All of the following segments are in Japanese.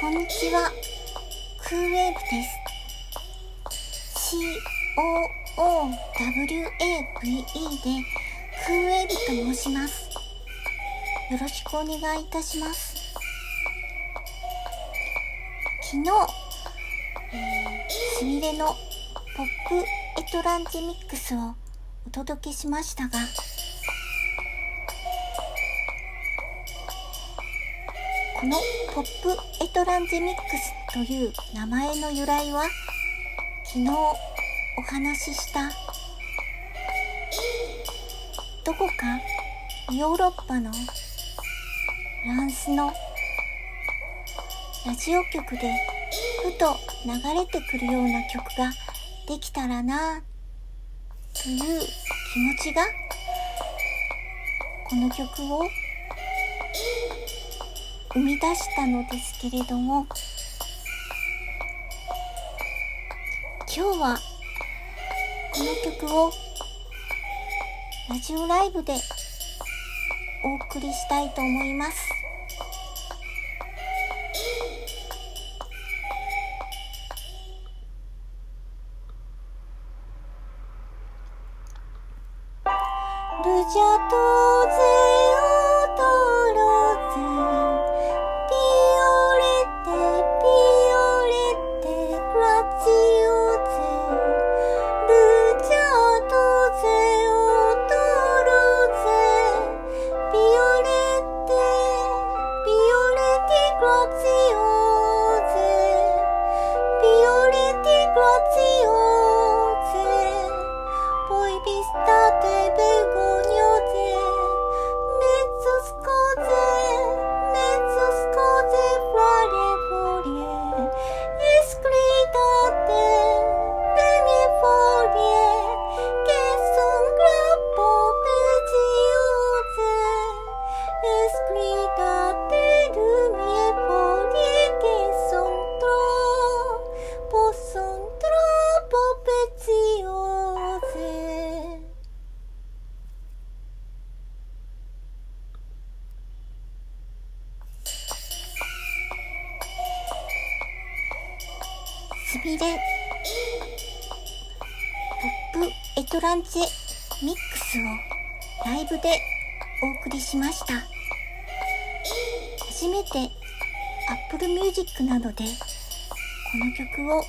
こんにちは、クーウェーブです。C-O-O-W-A-V-E でクーウェーブと申します。よろしくお願いいたします。昨日、えー、すみれのポップエトランジミックスをお届けしましたが、のポップエトランジミックスという名前の由来は昨日お話ししたどこかヨーロッパのフランスのラジオ局でふと流れてくるような曲ができたらなという気持ちがこの曲を生み出したのですけれども今日はこの曲をラジオライブでお送りしたいと思います。ルジャトゼ graziose, violeti graziose, poi vi state bene. すみれポップエトランチ。ェミックスをライブでお送りしました。初めて Apple Music などでこの曲をお聴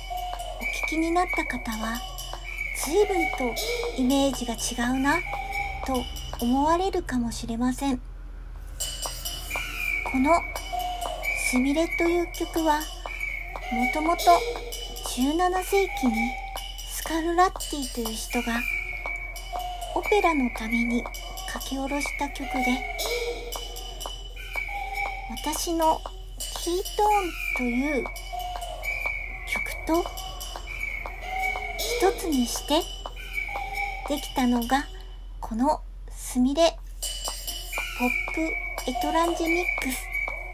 きになった方は随分とイメージが違うなと思われるかもしれません。このすみれという曲はもともと17世紀にスカルラッティという人がオペラのために書き下ろした曲で私のキートーンという曲と一つにしてできたのがこのすみれポップエトランジミックス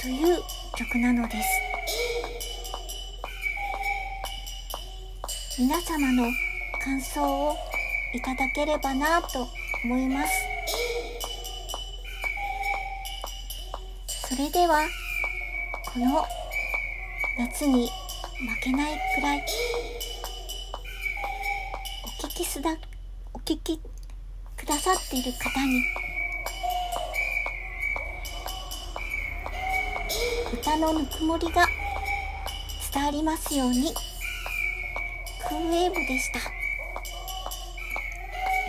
という曲なのです。皆様の感想をいただければなと思いますそれではこの夏に負けないくらいお聞きすだお聞きくださっている方に歌のぬくもりが伝わりますように。フンウェーブでした。